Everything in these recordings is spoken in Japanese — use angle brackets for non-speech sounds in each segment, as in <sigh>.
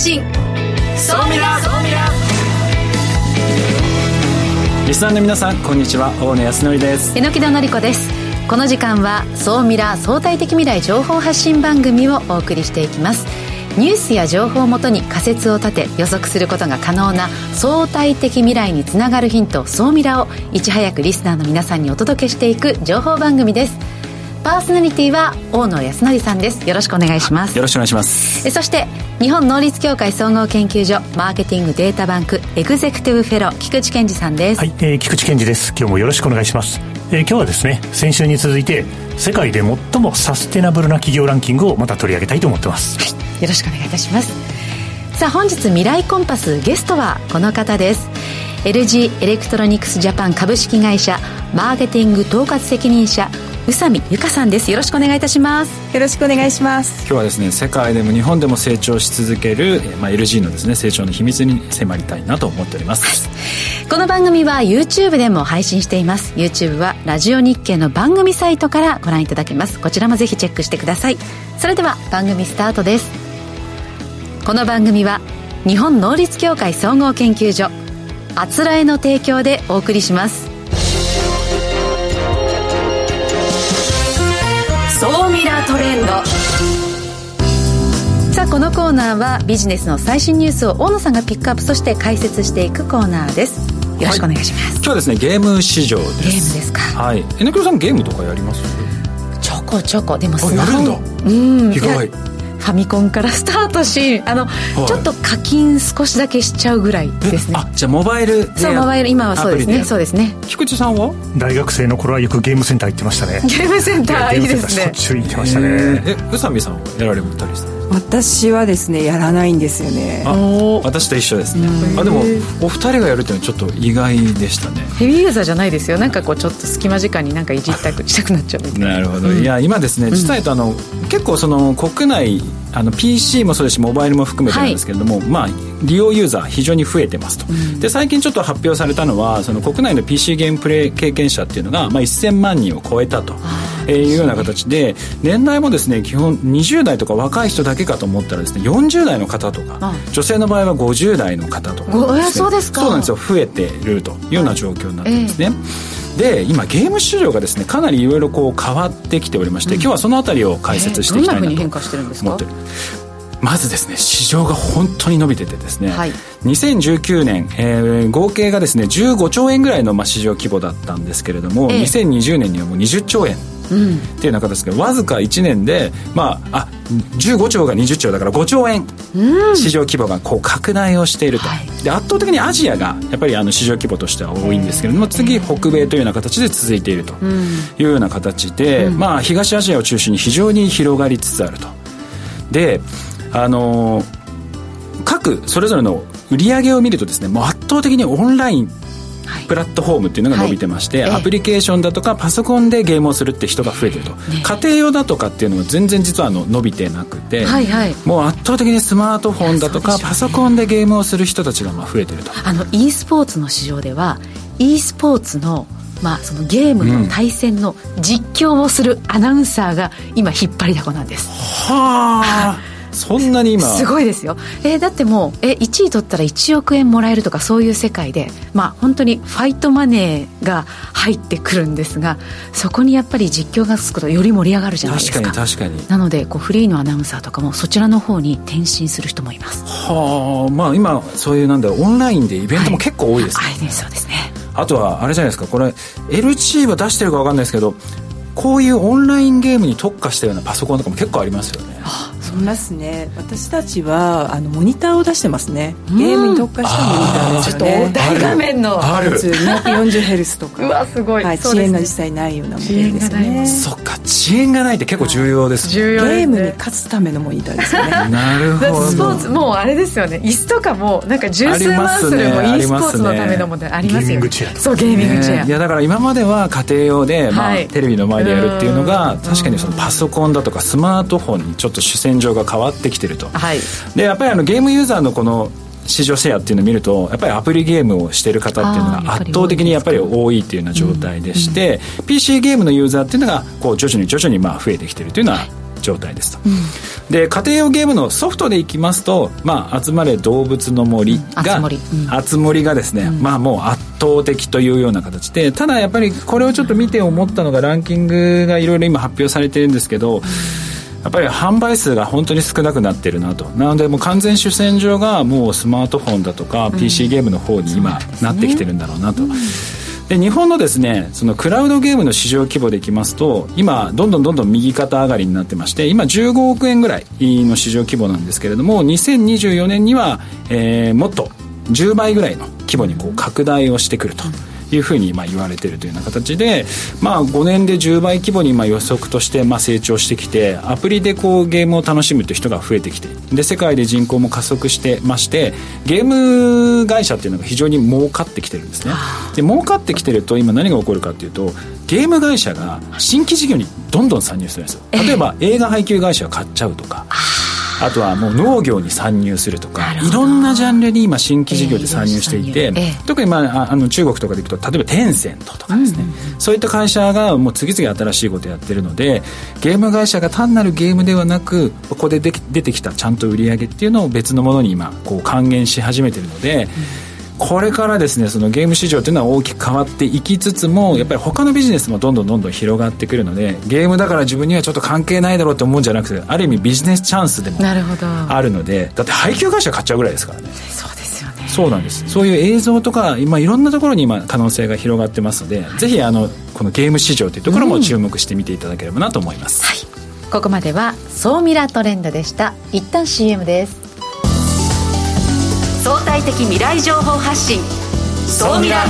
信。総ミラ総ミラリスナーの皆さんこんにちは。大野康則です。榎木戸典子です。この時間は総ミラ相対的未来情報発信番組をお送りしていきます。ニュースや情報をもとに仮説を立て予測することが可能な相対的未来につながるヒント総ミラをいち早くリスナーの皆さんにお届けしていく情報番組ですパーソナリティは大野康則さんです。よろしくお願いします。よろしくお願いします。そして日本能率協会総合研究所マーケティングデータバンクエグゼクティブフェロー菊池健二さんです。はい、えー、菊池健二です。今日もよろしくお願いします、えー、今日はですね先週に続いて世界で最もサステナブルな企業ランキングをまた取り上げたいと思ってます、はい、よろしくお願いいたします。さあ本日未来コンパスゲストはこの方です。LG エレクトロニクスジャパン株式会社マーケティング統括責任者宇佐美由香さんです。よろしくお願いいたします。よろしくお願いします。今日はですね世界でも日本でも成長し続ける、まあ、LG のですね成長の秘密に迫りたいなと思っております、はい、この番組は YouTube でも配信しています。YouTube はラジオ日経の番組サイトからご覧いただけます。こちらもぜひチェックしてください。それでは番組スタートです。この番組は日本能率協会総合研究所あつらえの提供でお送りします総ミラートレンド。さあこのコーナーはビジネスの最新ニュースを大野さんがピックアップそして解説していくコーナーです。よろしくお願いします、はい、今日はですねゲーム市場です。ゲームですか。はい。N クロさんゲームとかやります？ちょこちょこ。でもスマホ。やるんだ。うん。意外ファミコンからスタートしあの、はい、ちょっと課金少しだけしちゃうぐらいですね。あじゃあモバイルそうモバイル今はそうですね。そうですね。菊池さんは？大学生の頃はよくゲームセンター行ってましたね。ゲームセンターいいですね。しょっちゅう行ってましたね。え宇佐美さんは？やられたりして私はですねやらないんですよね。あ私と一緒ですね。あでもお二人がやるっていうのはちょっと意外でしたね。ヘビーユーザーじゃないですよ。なんかこうちょっと隙間時間になんかいじったくしたくなっちゃうな。るほど、うん、いや今ですね実際とあの、うん、結構その国内あの PC もそうですしモバイルも含めてなんですけれども、はい、まあ利用ユーザー非常に増えてますと、うん、で最近ちょっと発表されたのはその国内の PC ゲームプレイ経験者っていうのが、まあ、1000万人を超えたと。いうような形で年代もですね基本20代とか若い人だけかと思ったらですね40代の方とか女性の場合は50代の方とか、ね、そうですか。そうなんですよ。増えているというような状況になってるんですね、えー、で今ゲーム市場がですねかなりいろいろこう変わってきておりまして、うん、今日はその辺りを解説していきたいなと思って。る、まずですね市場が本当に伸びててですね、はい、2019年、えー、合計がですね15兆円ぐらいの、まあ、市場規模だったんですけれども、えー、2020年にはもう20兆円っていうような形ですけど、わずか1年で、まあ、あ15兆が20兆だから5兆円。市場規模がこう拡大をしていると、はい、で圧倒的にアジアがやっぱりあの市場規模としては多いんですけれども次北米というような形で続いているというような形で、うん、まあ、東アジアを中心に非常に広がりつつあると。であの各それぞれの売り上げを見るとですねもう圧倒的にオンラインプラットフォームっていうのが伸びてまして、はい、アプリケーションだとかパソコンでゲームをするって人が増えてると、ね、家庭用だとかっていうのは全然実はあの伸びてなくて、はいはい、もう圧倒的にスマートフォンだとか、ね、パソコンでゲームをする人たちがまあ増えてると。あの e スポーツの市場では e スポーツのまあ、そのゲームの対戦の実況をするアナウンサーが今引っ張りだこなんです。はあそんなに今。すごいですよ、えー、だってもうえ1位取ったら1億円もらえるとかそういう世界でまあ本当にファイトマネーが入ってくるんですがそこにやっぱり実況がつくとより盛り上がるじゃないですか。確かに確かに。なのでこうフリーのアナウンサーとかもそちらの方に転身する人もいます。はあまあ今そういうなんだオンラインでイベントも結構多いですね、はい、そうですね。あとはあれじゃないですか。これ LG は出してるか分かんないですけどこういうオンラインゲームに特化したようなパソコンとかも結構ありますよね。あいますね。私たちはあのモニターを出してますね。ゲームに特化したモニターですよね。大画面の。ある。240Hz とか。うわすごい、はい、遅延が実際ないようなモデルですね。そっか遅延がないって結構重要です、重要ゲームに勝つためのモニターですよね。なるほど。スポーツもうあれですよね。椅子とかもなんか十数万するも e スポーツのためのものありますよ、ね、そうゲーミングチェア、いやだから今までは家庭用で、まあテレビの前でやるっていうのが確かにそのパソコンだとかスマートフォンにちょっと主戦場が変わってきてると、はい、でやっぱりあのゲームユーザーのこの市場シェアっていうのを見るとやっぱりアプリゲームをしている方っていうのが圧倒的にやっぱり多いっていうような状態でして、うんうん、PC ゲームのユーザーっていうのがこう徐々に徐々にまあ増えてきてるというような状態ですと、うん、で家庭用ゲームのソフトでいきますと「まあ、集まれ動物の森が」が、うん、集森がですね、うん、まあもう圧倒的というような形でただやっぱりこれをちょっと見て思ったのがランキングがいろいろ今発表されてるんですけど、やっぱり販売数が本当に少なくなってるなとなのでもう完全主戦場がもうスマートフォンだとか PC ゲームの方に今なってきてるんだろうなと。で日本のですねそのクラウドゲームの市場規模でいきますと今どんどんどんどん右肩上がりになってまして今15億円ぐらいの市場規模なんですけれども2024年には、えー、もっと10倍ぐらいの規模にこう拡大をしてくると。いうふうにまあ言われているというような形で、まあ、5年で10倍規模にまあ予測としてまあ成長してきてアプリでこうゲームを楽しむという人が増えてきてで世界で人口も加速してましてゲーム会社っていうのが非常に儲かってきてるんですね。で儲かってきてると今何が起こるかっていうとゲーム会社が新規事業にどんどん参入するんですよ。例えば映画配給会社が買っちゃうとかあとはもう農業に参入するとかいろんなジャンルに今新規事業で参入していて、えー、特にまああの中国とかでいくと例えばテンセントとかですね、そういった会社がもう次々新しいことやってるのでゲーム会社が単なるゲームではなくここでで出てきたちゃんと売り上げっていうのを別のものに今こう還元し始めてるので、うんこれからですねそのゲーム市場というのは大きく変わっていきつつもやっぱり他のビジネスもどんどんどんどん広がってくるのでゲームだから自分にはちょっと関係ないだろうって思うんじゃなくてある意味ビジネスチャンスでもあるのでだって配給会社買っちゃうぐらいですからね。そうですよね。そうなんです。そういう映像とか今いろんなところに今可能性が広がってますので、はい、ぜひあのこのゲーム市場というところも注目してみていただければなと思います、うん、はい。ここまでは総ミラトレンドでした。一旦 CM です相対的未来情報発信。総ミラ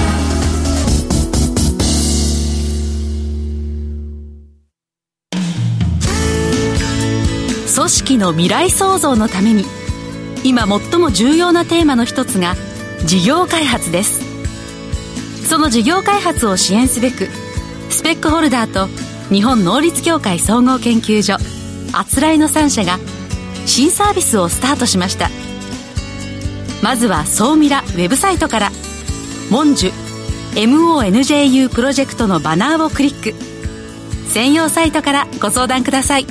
組織の未来創造のために今最も重要なテーマの一つが事業開発です。その事業開発を支援すべくスペックホルダーと日本能率協会総合研究所あつらいの3社が新サービスをスタートしました。まずは総ミラウェブサイトから「モンジュ MONJU プロジェクトのバナーをクリック。専用サイトからご相談ください。総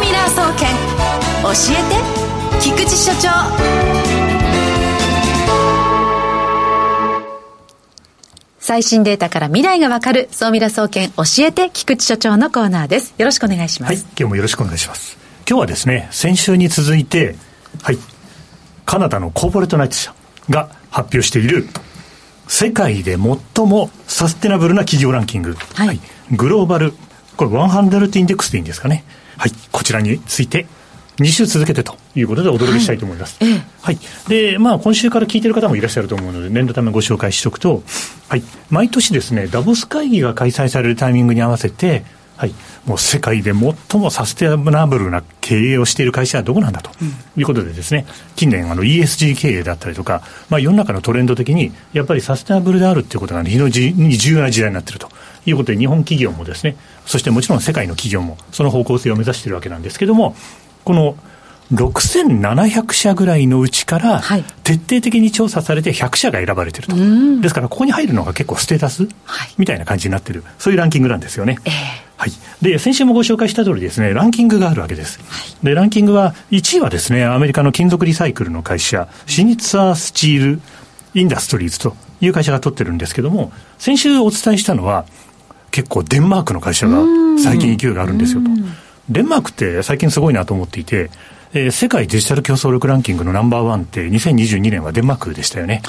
ミラー総研教えて菊池所長。最新データから未来がわかる総ミラ総研教えて菊池所長のコーナーです。よろしくお願いします。はい今日もよろしくお願いします。今日はですね先週に続いてはいカナダのコーポレートナイツ社が発表している世界で最もサステナブルな企業ランキング、はい、はい、グローバル、これ100インデックスでいいんですかね。はい、こちらについて2週続けてということでお届けしたいと思います。はい。はい、で、まあ、今週から聞いてる方もいらっしゃると思うので、念のためご紹介しておくと、はい。毎年ですね、ダボス会議が開催されるタイミングに合わせて、はい、もう世界で最もサステナブルな経営をしている会社はどこなんだということでですね、近年あの ESG 経営だったりとか、まあ、世の中のトレンド的にやっぱりサステナブルであるということが、非常に重要な時代になっているということで日本企業もですねそしてもちろん世界の企業もその方向性を目指しているわけなんですけれどもこの6700社ぐらいのうちから、徹底的に調査されて100社が選ばれてると、ですから、ここに入るのが結構ステータス、みたいな感じになってる、そういうランキングなんですよね。えーはい、で先週もご紹介した通りですね、ランキングがあるわけです。はい、でランキングは、1位はですね、アメリカの金属リサイクルの会社、シニツァースチール・インダストリーズという会社が取ってるんですけども、先週お伝えしたのは、結構デンマークの会社が最近勢いがあるんですよと。デンマークって最近すごいなと思っていて、えー、世界デジタル競争力ランキングのナンバーワンって2022年はデンマークでしたよね。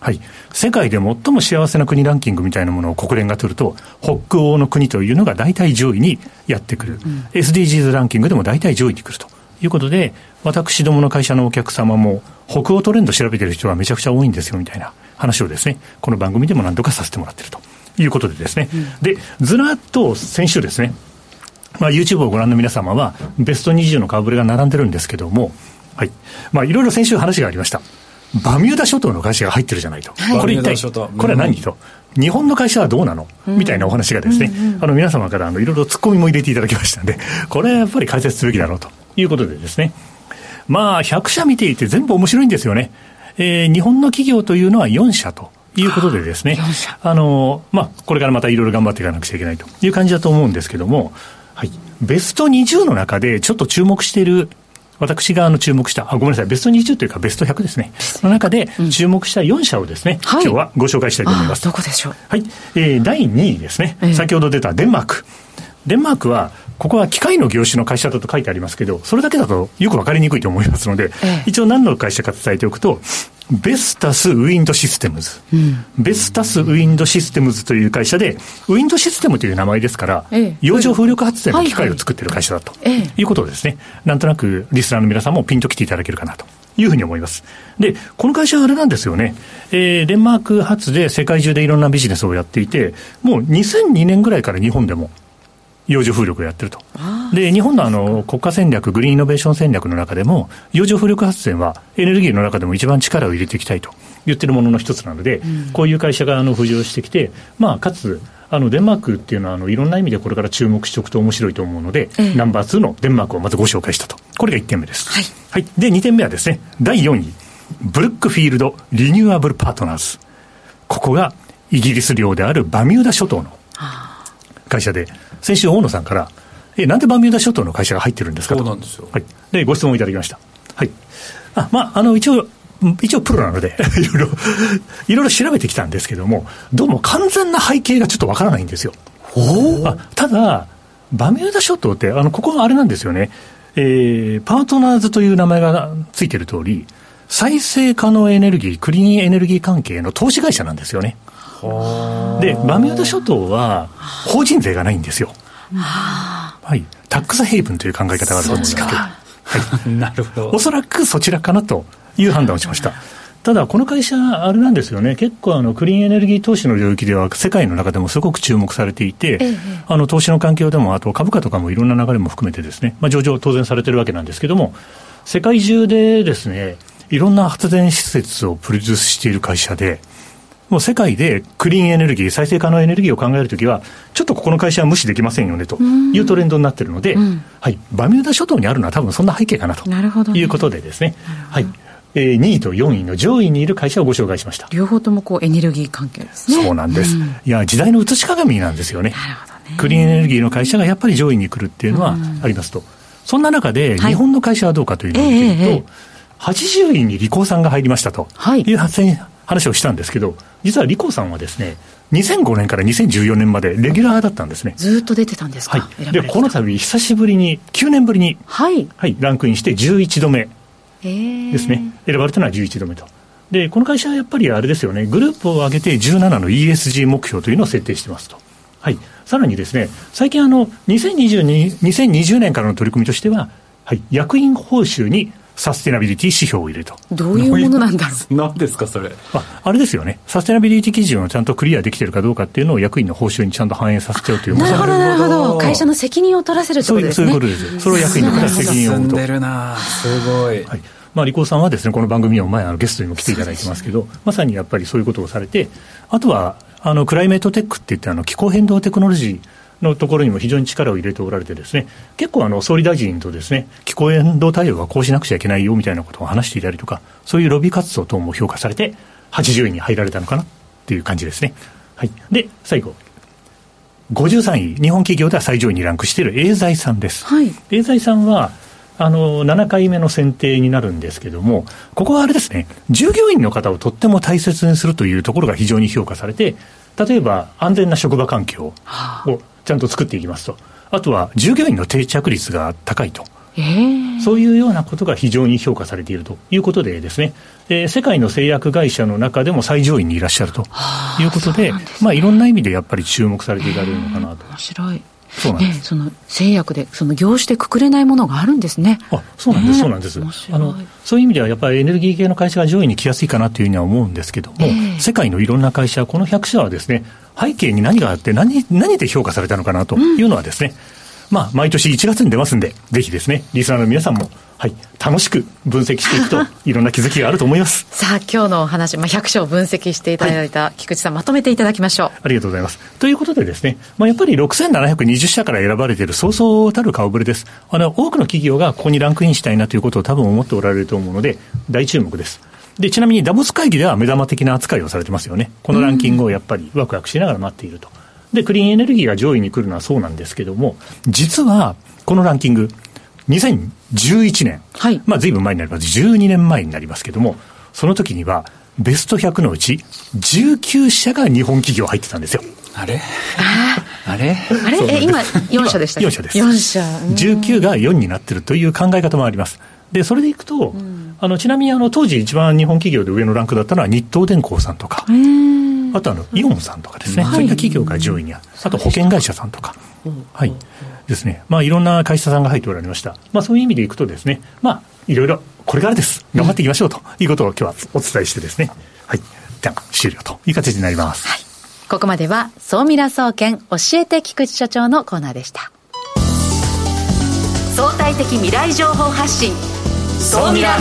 はい。世界で最も幸せな国ランキングみたいなものを国連が取ると、北欧の国というのが大体上位にやってくる。うん、SDGs ランキングでも大体上位に来るということで、私どもの会社のお客様も、北欧トレンド調べてる人はめちゃくちゃ多いんですよみたいな話をですね、この番組でも何度かさせてもらってるということでですね。うん、で、ずらっと先週ですね、まあ、YouTube をご覧の皆様は、ベスト20の顔ぶれが並んでるんですけども、はい。まあ、いろいろ先週話がありました。バミューダ諸島の会社が入ってるじゃないと、はい、これ一体、これは何と、日本の会社はどうなの、みたいなお話がですね、あの皆様からあのいろいろツッコミも入れていただきましたんで、これはやっぱり解説すべきだろうと。いうことでですね、まあ、100社見ていて全部面白いんですよね。えー、日本の企業というのは4社と。いいうことでですね、あの、まあ、これからまたいろいろ頑張っていかなくちゃいけないという感じだと思うんですけども、はい。ベスト20の中でちょっと注目している私があの注目した、あ、ごめんなさい、ベスト20というかベスト100ですね。の中で注目した4社をですね、うん、今日はご紹介したいと思います。どこでしょう？はい。えー、第2位ですね、えー、先ほど出たデンマーク。デンマークは、ここは機械の業種の会社だと書いてありますけど、それだけだとよく分かりにくいと思いますので、ええ、一応何の会社か伝えておくと、ベスタスウィンドシステムズ、うん、ベスタスウィンドシステムズという会社で、ウィンドシステムという名前ですから、ええ、洋上風力発電の機械を作っている会社だと。いうことですね、なんとなくリスナーの皆さんもピンときていただけるかなというふうに思います。で、この会社はあれなんですよね、えー、デンマーク発で世界中でいろんなビジネスをやっていて、もう2002年ぐらいから日本でも洋上風力をやってると。で、日本のあの国家戦略、グリーンイノベーション戦略の中でも、洋上風力発電はエネルギーの中でも一番力を入れていきたいと言ってるものの一つなので、うん、こういう会社があの浮上してきて、まあ、かつ、あのデンマークっていうのはあのいろんな意味でこれから注目しておくと面白いと思うので、ええ、ナンバー2のデンマークをまずご紹介したと。これが1点目です。はい。はい、で、2点目はですね、第4位、ブルックフィールド・リニューアブル・パートナーズ。ここがイギリス領であるバミューダ諸島の会社で、先週大野さんから、え、なんでバミューダ諸島の会社が入ってるんですかそうなんですよ。はい。で、ご質問いただきました。はい。あ、まあ、あの、一応、一応プロなのでいろいろ、いろいろ調べてきたんですけども、どうも完全な背景がちょっとわからないんですよ。あただ、バミューダ諸島って、あの、ここはあれなんですよね。えー、パートナーズという名前がついてる通り、再生可能エネルギー、クリーンエネルギー関係の投資会社なんですよね。で、バミューダ諸島は法人税がないんですよ。はい。タックスヘイブンという考え方があると思うんですけど。はい。<laughs> なるほど。おそらくそちらかなという判断をしました。ただ、この会社、あれなんですよね、結構あの、クリーンエネルギー投資の領域では、世界の中でもすごく注目されていて、ええ、あの投資の環境でも、あと株価とかもいろんな流れも含めてですね、まあ、上場当然されてるわけなんですけども、世界中でですね、いろんな発電施設をプロデュースしている会社で、もう世界でクリーンエネルギー、再生可能エネルギーを考えるときは、ちょっとここの会社は無視できませんよねというトレンドになっているので、うん、はい、バミューダ諸島にあるのは多分そんな背景かなということでですね。はい。えー、2位と4位の上位にいる会社をご紹介しました。両方ともこうエネルギー関係ですね。そうなんです、うん、いや時代の映し鏡なんですよね。なるほどね。クリーンエネルギーの会社がやっぱり上位に来るっていうのはありますと、うん、そんな中で日本の会社はどうかというのを見ていると、はいえーえー、80位にリコーさんが入りましたとい。う発話をしたんですけど、実はリコさんはですね、2005年から2014年までレギュラーだったんですね。ずっと出てたんですか、はい、で、この度、久しぶりに、9年ぶりに、はい、はい、ランクインして11度目ですね。選ばれたのは11度目と。で、この会社はやっぱりあれですよね、グループを挙げて17の ESG 目標というのを設定してますと。はい。さらにですね、最近あの、2022、2020年からの取り組みとしては、はい、役員報酬にサステナビリティ指標を入れると。どういうものなんだろう。<laughs> 何ですか、それ。ああれですよね。サステナビリティ基準をちゃんとクリアできてるかどうかっていうのを役員の報酬にちゃんと反映させちゃうというなるほど、なるほど。会社の責任を取らせるってことですね。そういうことです。それを役員の方責任を負うと。んでるなすごい。はい。まあ、リコーさんはですね、この番組にも前、あのゲストにも来ていただいてますけど、まさにやっぱりそういうことをされて、あとは、あの、クライメートテックって言って、あの、気候変動テクノロジー、のところにも非常に力を入れておられてですね、結構あの総理大臣とですね、気候変動対応はこうしなくちゃいけないよみたいなことを話していたりとか、そういうロビー活動等も評価されて、80位に入られたのかなっていう感じですね。はい。で、最後。53位、日本企業では最上位にランクしているエーザイさんです。はい。エーザイさんは、あの、7回目の選定になるんですけども、ここはあれですね、従業員の方をとっても大切にするというところが非常に評価されて、例えば安全な職場環境をちゃんと作っていきますと、あとは従業員の定着率が高いと。えー、そういうようなことが非常に評価されているということでですね、えー、世界の製薬会社の中でも最上位にいらっしゃるということで、でね、まあいろんな意味でやっぱり注目されていられるのかなと。面白い。そうなんです、ね、その製薬でその業種でくくれないものがあるんですね。あそうなんです、そうなんです。あのそういう意味ではやっぱりエネルギー系の会社が上位に来やすいかなというふうには思うんですけども、えー、世界のいろんな会社この100社はですね背景に何があって何何で評価されたのかなというのはですね、うん、まあ毎年1月に出ますんでぜひですねリスナーの皆さんもはい、楽しく分析していくと、<laughs> いろんな気づきがあると思いますさあ、今日のお話、まあ、100章分析していただいた菊池さん、まとめていただきましょう。ありがとうございます。ということでですね、まあ、やっぱり6720社から選ばれているそうそうたる顔ぶれです。あの、多くの企業がここにランクインしたいなということを多分思っておられると思うので、大注目です。で、ちなみにダボス会議では目玉的な扱いをされてますよね。このランキングをやっぱりワクワクしながら待っていると。で、クリーンエネルギーが上位に来るのはそうなんですけども、実は、このランキング、2011年、はい、まあ随分前になります。12年前になりますけども、その時には、ベスト100のうち19社が日本企業入ってたんですよ。あれ？あれ？あれ？え、今4社でしたっけ ?4 社です。4社。19が4になってるという考え方もあります。で、それでいくと、うん、あの、ちなみにあの、当時一番日本企業で上のランクだったのは日東電工さんとか、あとあの、イオンさんとかですね、そういった企業が上位にある。あと保険会社さんとか。はい。ですね。まあ、いろんな会社さんが入っておられました。まあ、そういう意味でいくとですね、まあ、いろいろ、これからです。頑張っていきましょうということを今日はお伝えしてですね。はい。じゃ終了という形になります。はい。ここまでは、総ミラ総研教えて菊池所長のコーナーでした。相対的未来情報発信総ミラ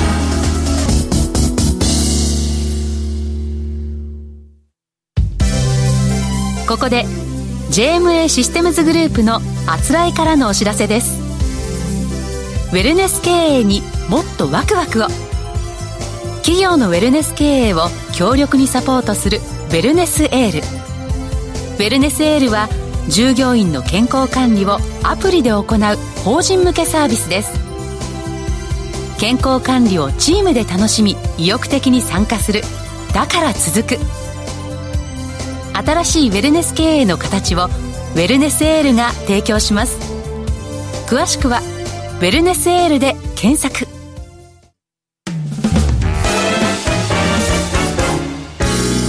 ここで JMA システムズグループのあつらいからのお知らせです。ウェルネス経営にもっとワクワクを。企業のウェルネス経営を強力にサポートするウェルネスエール。ウェルネスエールは従業員の健康管理をアプリで行う法人向けサービスです。健康管理をチームで楽しみ意欲的に参加する。だから続く。新しいウェルネス経営の形をウェルネスエールが提供します詳しくは「ウェルネスエール」で検索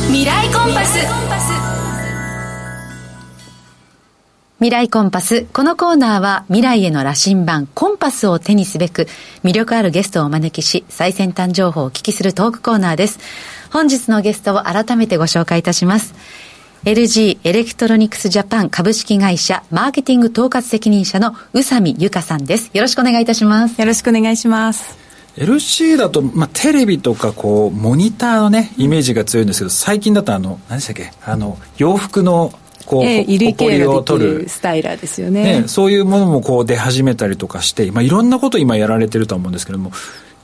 未来コンパス未来コンパス。このコーナーは未来への羅針盤、コンパスを手にすべく、魅力あるゲストをお招きし、最先端情報をお聞きするトークコーナーです。本日のゲストを改めてご紹介いたします。LG エレクトロニクスジャパン株式会社マーケティング統括責任者の宇佐美由香さんです。よろしくお願いいたします。よろしくお願いします。 LG だと、まあ、テレビとかこうモニターのねイメージが強いんですけど最近だとあの何でしたっけ？あの洋服のこう、えー、衣類系ができるスタイラーですよね、ね、そういうものもこう出始めたりとかして、まあ、いろんなこと今やられてると思うんですけども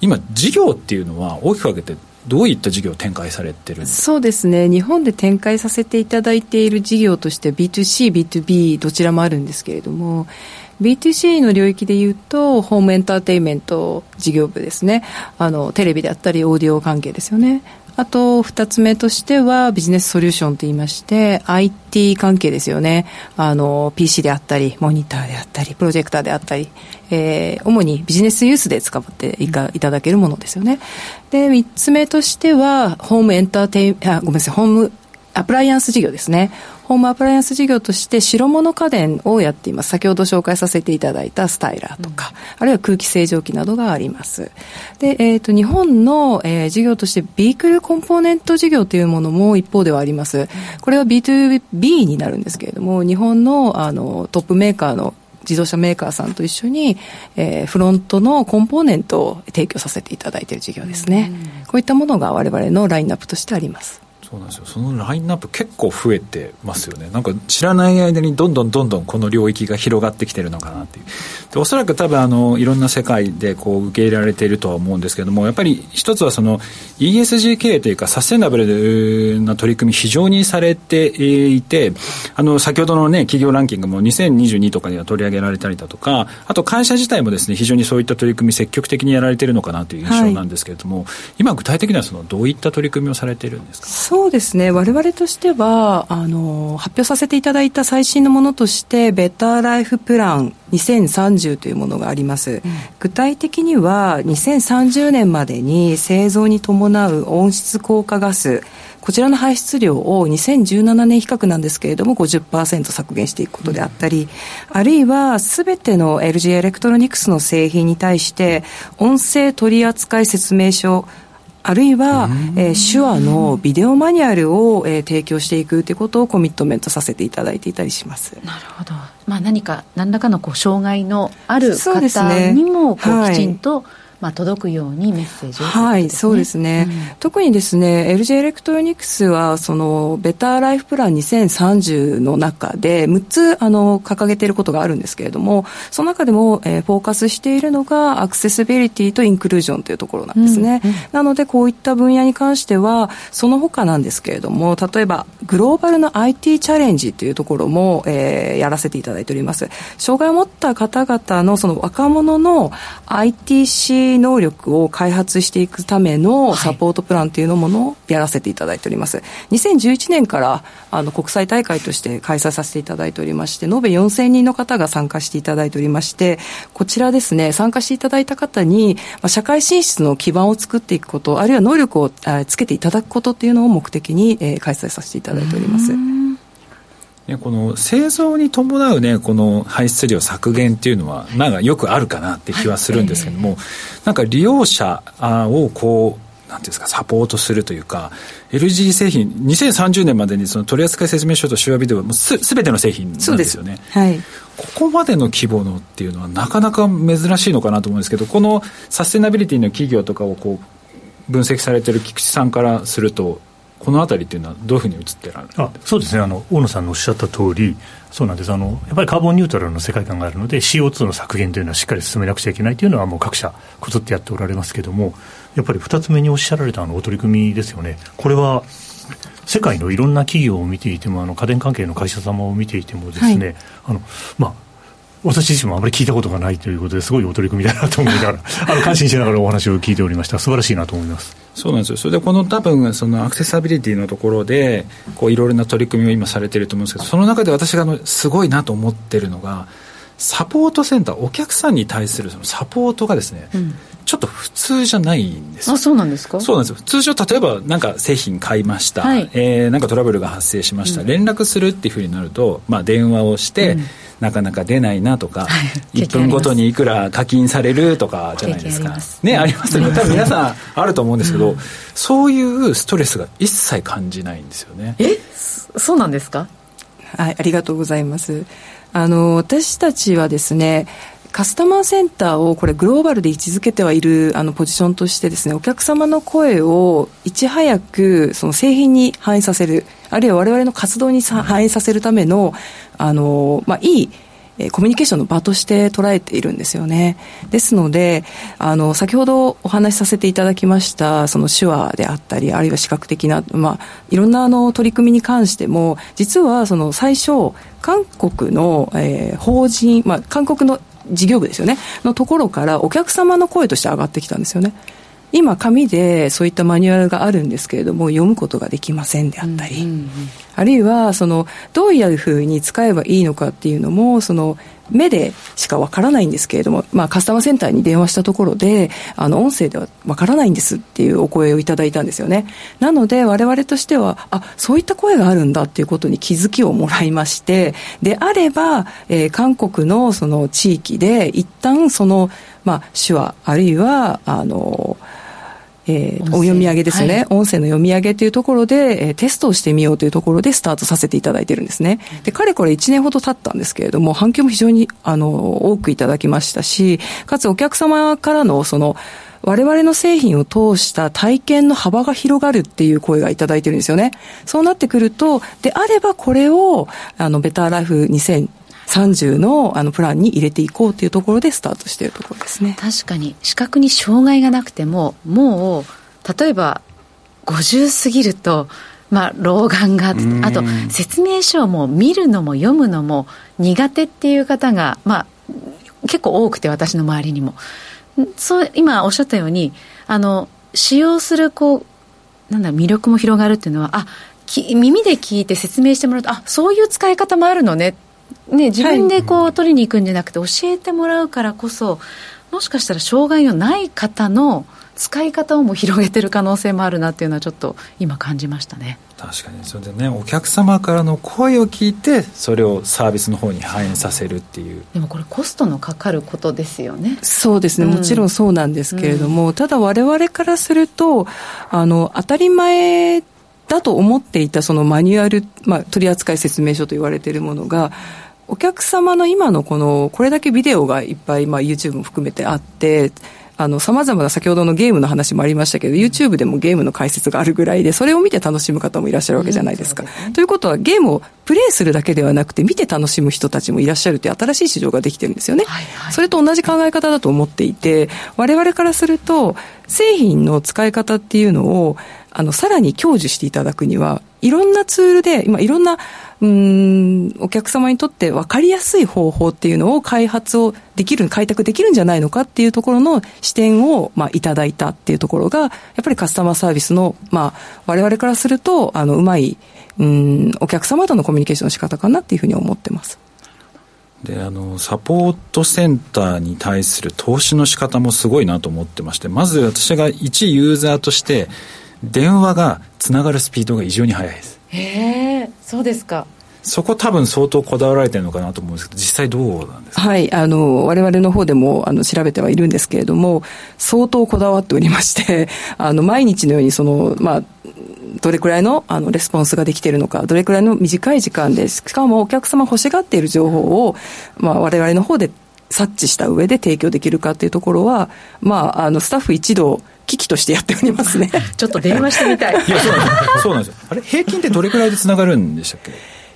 今事業っていうのは大きく分けてどういった事業を展開されてるそうですね。日本で展開させていただいている事業として B2C、B2B どちらもあるんですけれども B2C の領域でいうとホームエンターテインメント事業部ですね。あのテレビであったりオーディオ関係ですよね。あと、二つ目としては、ビジネスソリューションといいまして、IT 関係ですよね。あの、PC であったり、モニターであったり、プロジェクターであったり、えー、主にビジネスユースで使っていかいただけるものですよね。で、三つ目としては、ホームエンターテイン、あ、ごめんなさい、ホームアプライアンス事業ですね。ホームアプライアンス事業として白物家電をやっています。先ほど紹介させていただいたスタイラーとか、うん、あるいは空気清浄機などがあります。で、えっ、ー、と、日本の、えー、事業としてビークルコンポーネント事業というものも一方ではあります。これは B2B になるんですけれども、日本のあのトップメーカーの自動車メーカーさんと一緒に、えー、フロントのコンポーネントを提供させていただいている事業ですね。こういったものが我々のラインナップとしてあります。そうなんですよ。そのラインナップ結構増えてますよね。なんか知らない間にどんどんどんどんこの領域が広がってきてるのかなっていう。でおそらく多分あのいろんな世界でこう受け入れられているとは思うんですけどもやっぱり一つはその ESG 経営というかサステナブルな取り組み非常にされていてあの先ほどのね企業ランキングも2022とかには取り上げられたりだとかあと会社自体もですね非常にそういった取り組み積極的にやられてるのかなという印象なんですけれども、はい、今具体的にはそのどういった取り組みをされているんですか？そうですね、我々としてはあの、発表させていただいた最新のものとして、ベターライフプラン2030というものがあります、うん、具体的には、2030年までに製造に伴う温室効果ガス、こちらの排出量を2017年比較なんですけれども50%削減していくことであったり、あるいはすべての LG エレクトロニクスの製品に対して音声取扱説明書あるいは、えー、手話のビデオマニュアルを、えー、提供していくということをコミットメントさせていただいていたりします。なるほど、まあ、何か何らかのこう障害のある方にも、こうきちんと、まあ、届くようにメッセージを、ね、はいそうですね、うん、特にですね LG エレクトロニクスはその Better Life Plan 2030の中で6つあの掲げていることがあるんですけれどもその中でも、えー、フォーカスしているのがアクセシビリティとインクルージョンというところなんですね、うんうん、なのでこういった分野に関してはその他なんですけれども例えばグローバルの IT チャレンジというところも、えー、やらせていただいております。障害を持った方々のその若者の ITC 能力を開発していくためのサポートプランというのものをやらせていただいております、はい、2011年からあの国際大会として開催させていただいておりまして延べ4000人の方が参加していただいておりましてこちらですね参加していただいた方に、まあ、社会進出の基盤を作っていくことあるいは能力をつけていただくことっていうのを目的に、えー、開催させていただいております。ね、この製造に伴うね、この排出量削減っていうのは、なんかよくあるかなって気はするんですけども、はい、なんか利用者をこう、なんていうんですか、サポートするというか、LG 製品、2030年までにその取扱説明書と手話ビデオはもうすべての製品なんですよね。はい。ここまでの規模のっていうのはなかなか珍しいのかなと思うんですけど、このサステナビリティの企業とかをこう分析されてる菊池さんからすると、このあたりっていうのはどういうふうに映ってらあそうですね。あの大野さんのおっしゃった通りそうなんです。あのやっぱりカーボンニュートラルの世界観があるので CO2 の削減というのはしっかり進めなくちゃいけないというのはもう各社こぞってやっておられますけれどもやっぱり2つ目におっしゃられたあのお取り組みですよね。これは世界のいろんな企業を見ていてもあの家電関係の会社様を見ていてもですね、はい、あのまあ私自身もあまり聞いたことがないということですごいお取り組みだなと思いながら <laughs> あの感心しながらお話を聞いておりました。素晴らしいなと思います。そうなんですよ。それでこの多分そのアクセサビリティのところでこういろいろな取り組みを今されていると思うんですけどその中で私があのすごいなと思ってるのがサポートセンターお客さんに対するそのサポートがですね、うん。ちょっと普通じゃないんですあそうなんですか？そうなんですよ。通常例えばなんか製品買いました、はい、えー、なんかトラブルが発生しました、うん、連絡するっていうふうになると、まあ、電話をして、うんなかなか出ないなとか、はい、1分ごとにいくら課金されるとかじゃないですか。ね、ありますよね。多分皆さんあると思うんですけど、うん、そういうストレスが一切感じないんですよね。え？そうなんですか？はい、ありがとうございます。あの、私たちはですね、カスタマーセンターをこれグローバルで位置づけてはいるあのポジションとしてですね、お客様の声をいち早くその製品に反映させる、あるいは我々の活動に反映させるための、あの、まあ、いいえコミュニケーションの場として捉えているんですよね。ですので、あの、先ほどお話しさせていただきました、その手話であったり、あるいは視覚的な、まあ、いろんなあの取り組みに関しても、実はその最初、韓国の、えー、法人、まあ、韓国の事業部ですよね、のところからお客様の声として上がってきたんですよね。今、紙でそういったマニュアルがあるんですけれども、読むことができませんであったり、うんうんうん、あるいはそのどういうふうに使えばいいのかっていうのも、その目でしかわからないんですけれども、まあ、カスタマーセンターに電話したところで、あの音声ではわからないんですっていうお声をいただいたんですよね。なので、我々としては、あそういった声があるんだっていうことに気づきをもらいまして、であれば、えー、韓国のその地域で、一旦その、まあ、手話、あるいは、あの、えー、お読み上げですね、はい、音声の読み上げというところで、えー、テストをしてみようというところでスタートさせていただいてるんですね。で、かれこれ1年ほど経ったんですけれども、反響も非常に、あの、多くいただきましたし、かつお客様からの、その、我々の製品を通した体験の幅が広がるっていう声がいただいてるんですよね。そうなってくると、であればこれを、あの、ベターライフ2000 30のあのプランに入れていこうというところでスタートしているところですね。確かに。視覚に障害がなくてももう例えば50過ぎるとまあ、老眼があと説明書をもう見るのも読むのも苦手っていう方が、まあ、結構多くて私の周りにも。そう今おっしゃったようにあの使用するこうなんだ魅力も広がるっていうのはあき耳で聞いて説明してもらうとあそういう使い方もあるのねね、自分でこう取りに行くんじゃなくて教えてもらうからこそもしかしたら障害のない方の使い方をも広げてる可能性もあるなっていうのはちょっと今感じましたね。確かに。それでねお客様からの声を聞いてそれをサービスの方に反映させるっていう。でもこれコストのかかることですよね。そうですね、もちろんそうなんですけれども、うん、ただ我々からするとあの当たり前だと思っていたそのマニュアル、まあ、取扱説明書と言われているものがお客様の今のこの、これだけビデオがいっぱい、まあ、YouTube も含めてあって、あの、様々な先ほどのゲームの話もありましたけど、YouTube でもゲームの解説があるぐらいで、それを見て楽しむ方もいらっしゃるわけじゃないですか。うん、ということは、ゲームをプレイするだけではなくて、見て楽しむ人たちもいらっしゃるという新しい市場ができてるんですよね。はいはい、それと同じ考え方だと思っていて、我々からすると、製品の使い方っていうのを、あの、さらに享受していただくには、いろんなツールで、今いろんな、うん、お客様にとって分かりやすい方法っていうのを開発をできる、開拓できるんじゃないのかっていうところの視点を、まあ、いただいたっていうところが、やっぱりカスタマーサービスの、まあ、我々からすると、あの、うまい、うん、お客様とのコミュニケーションの仕方かなっていうふうに思ってます。であのサポートセンターに対する投資の仕方もすごいなと思ってましてまず私が一ユーザーとして電話がつながるスピードが異常に速いです。へえそうですか。そこ多分相当こだわられてるのかなと思うんですけど、実際どうなんですか？はい、あの、我々の方でも、あの、調べてはいるんですけれども、相当こだわっておりまして、<laughs> あの、毎日のように、その、まあ、どれくらいのあのレスポンスができているのか、どれくらいの短い時間で、しかもお客様欲しがっている情報を、まあ、我々の方で察知した上で提供できるかっていうところは、まあ、あの、スタッフ一同、機器としてやっておりますね。<laughs> ちょっと電話してみたい。<laughs> いや、そうなんですよ。あれ、平均ってどれくらいでつながるんでしたっけ？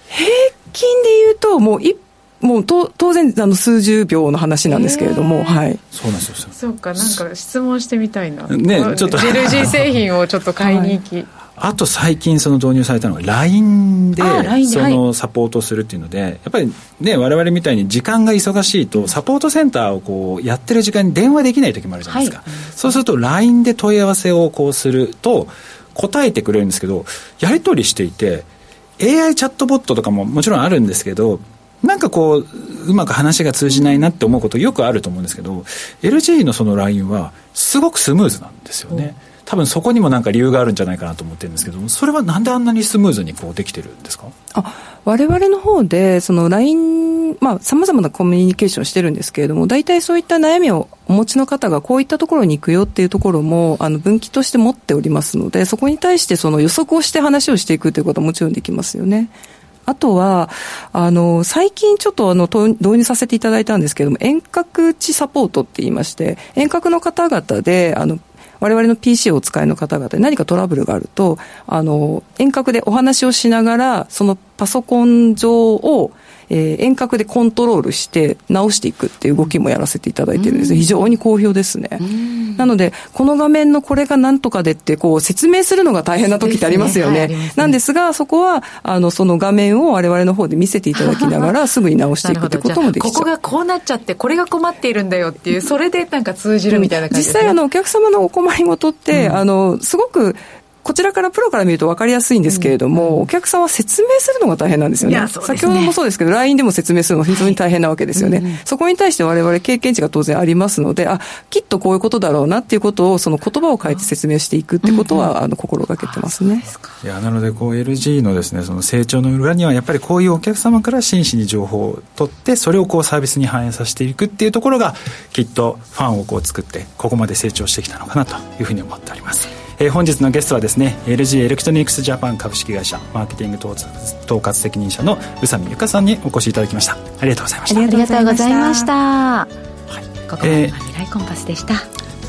平均で言うと、もう一もうと当然あの数十秒の話なんですけれども、はい。そうなんですよ。そうか、なんか質問してみたいな。ね、ちょっと。LG 製品をちょっと買いに行き。はいあと最近その導入されたのが LINE でそのサポートするっていうので、やっぱりね、我々みたいに時間が忙しいとサポートセンターをこうやってる時間に電話できない時もあるじゃないですか。そうすると LINE で問い合わせをこうすると答えてくれるんですけど、やり取りしていて AI チャットボットとかももちろんあるんですけど、なんかこう、うまく話が通じないなって思うことよくあると思うんですけど、LG のその LINE はすごくスムーズなんですよね。うん多分そこにもなんか理由があるんじゃないかなと思ってるんですけどそれはなんであんなにスムーズにこうできてるんですか？あ我々の方でその LINE まあさまざまなコミュニケーションしてるんですけれども大体そういった悩みをお持ちの方がこういったところに行くよっていうところもあの分岐として持っておりますのでそこに対してその予測をして話をしていくということはもちろんできますよね。あとは、あの、最近ちょっとあの、導入させていただいたんですけれども、遠隔地サポートって言いまして、遠隔の方々で、あの、我々の PC をお使いの方々で何かトラブルがあると、あの、遠隔でお話をしながら、そのパソコン上を、えー、遠隔でコントロールして直していくっていう動きもやらせていただいてるんです、非常に好評ですね。なので、この画面のこれが何とかでって、こう、説明するのが大変な時ってありますよね。ねはい、ね。なんですが、そこは、あの、その画面を我々の方で見せていただきながら、すぐに直していくってこともできちゃう。ここがこうなっちゃって、これが困っているんだよっていう、それでなんか通じるみたいな感じ、ね、実際、あの、お客様のお困りごとって、うん、あの、すごく、こちらからプロから見ると分かりやすいんですけれども、うん、お客さんは説明するのが大変なんですよね。ね先ほどもそうですけど、LINE でも説明するのが非常に大変なわけですよね。はい、そこに対して我々経験値が当然ありますので、あ、きっとこういうことだろうなっていうことを、その言葉を変えて説明していくってことは、うん、あの、心がけてますね。いや、なので、こう、LG のですね、その成長の裏には、やっぱりこういうお客様から真摯に情報を取って、それをこうサービスに反映させていくっていうところが、きっとファンをこう作って、ここまで成長してきたのかなというふうに思っております。えー、本日のゲストはですね LG エレクトロニクスジャパン株式会社マーケティング統括責任者の宇佐美由香さんにお越しいただきました。ありがとうございました。ありがとうございました、はい、ここまで未来コンパスでした、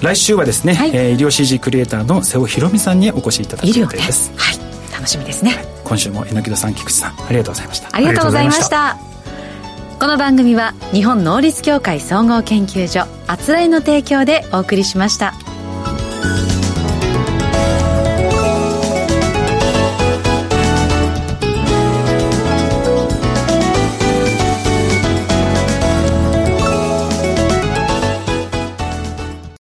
来週はですね、はい、えー、医療 CG クリエイターの瀬尾博美さんにお越しいただく予定です、はい。楽しみですね、はい、今週も榎戸さん菊池さんありがとうございました。ありがとうございました。この番組は日本能率協会総合研究所あつらいの提供でお送りしました。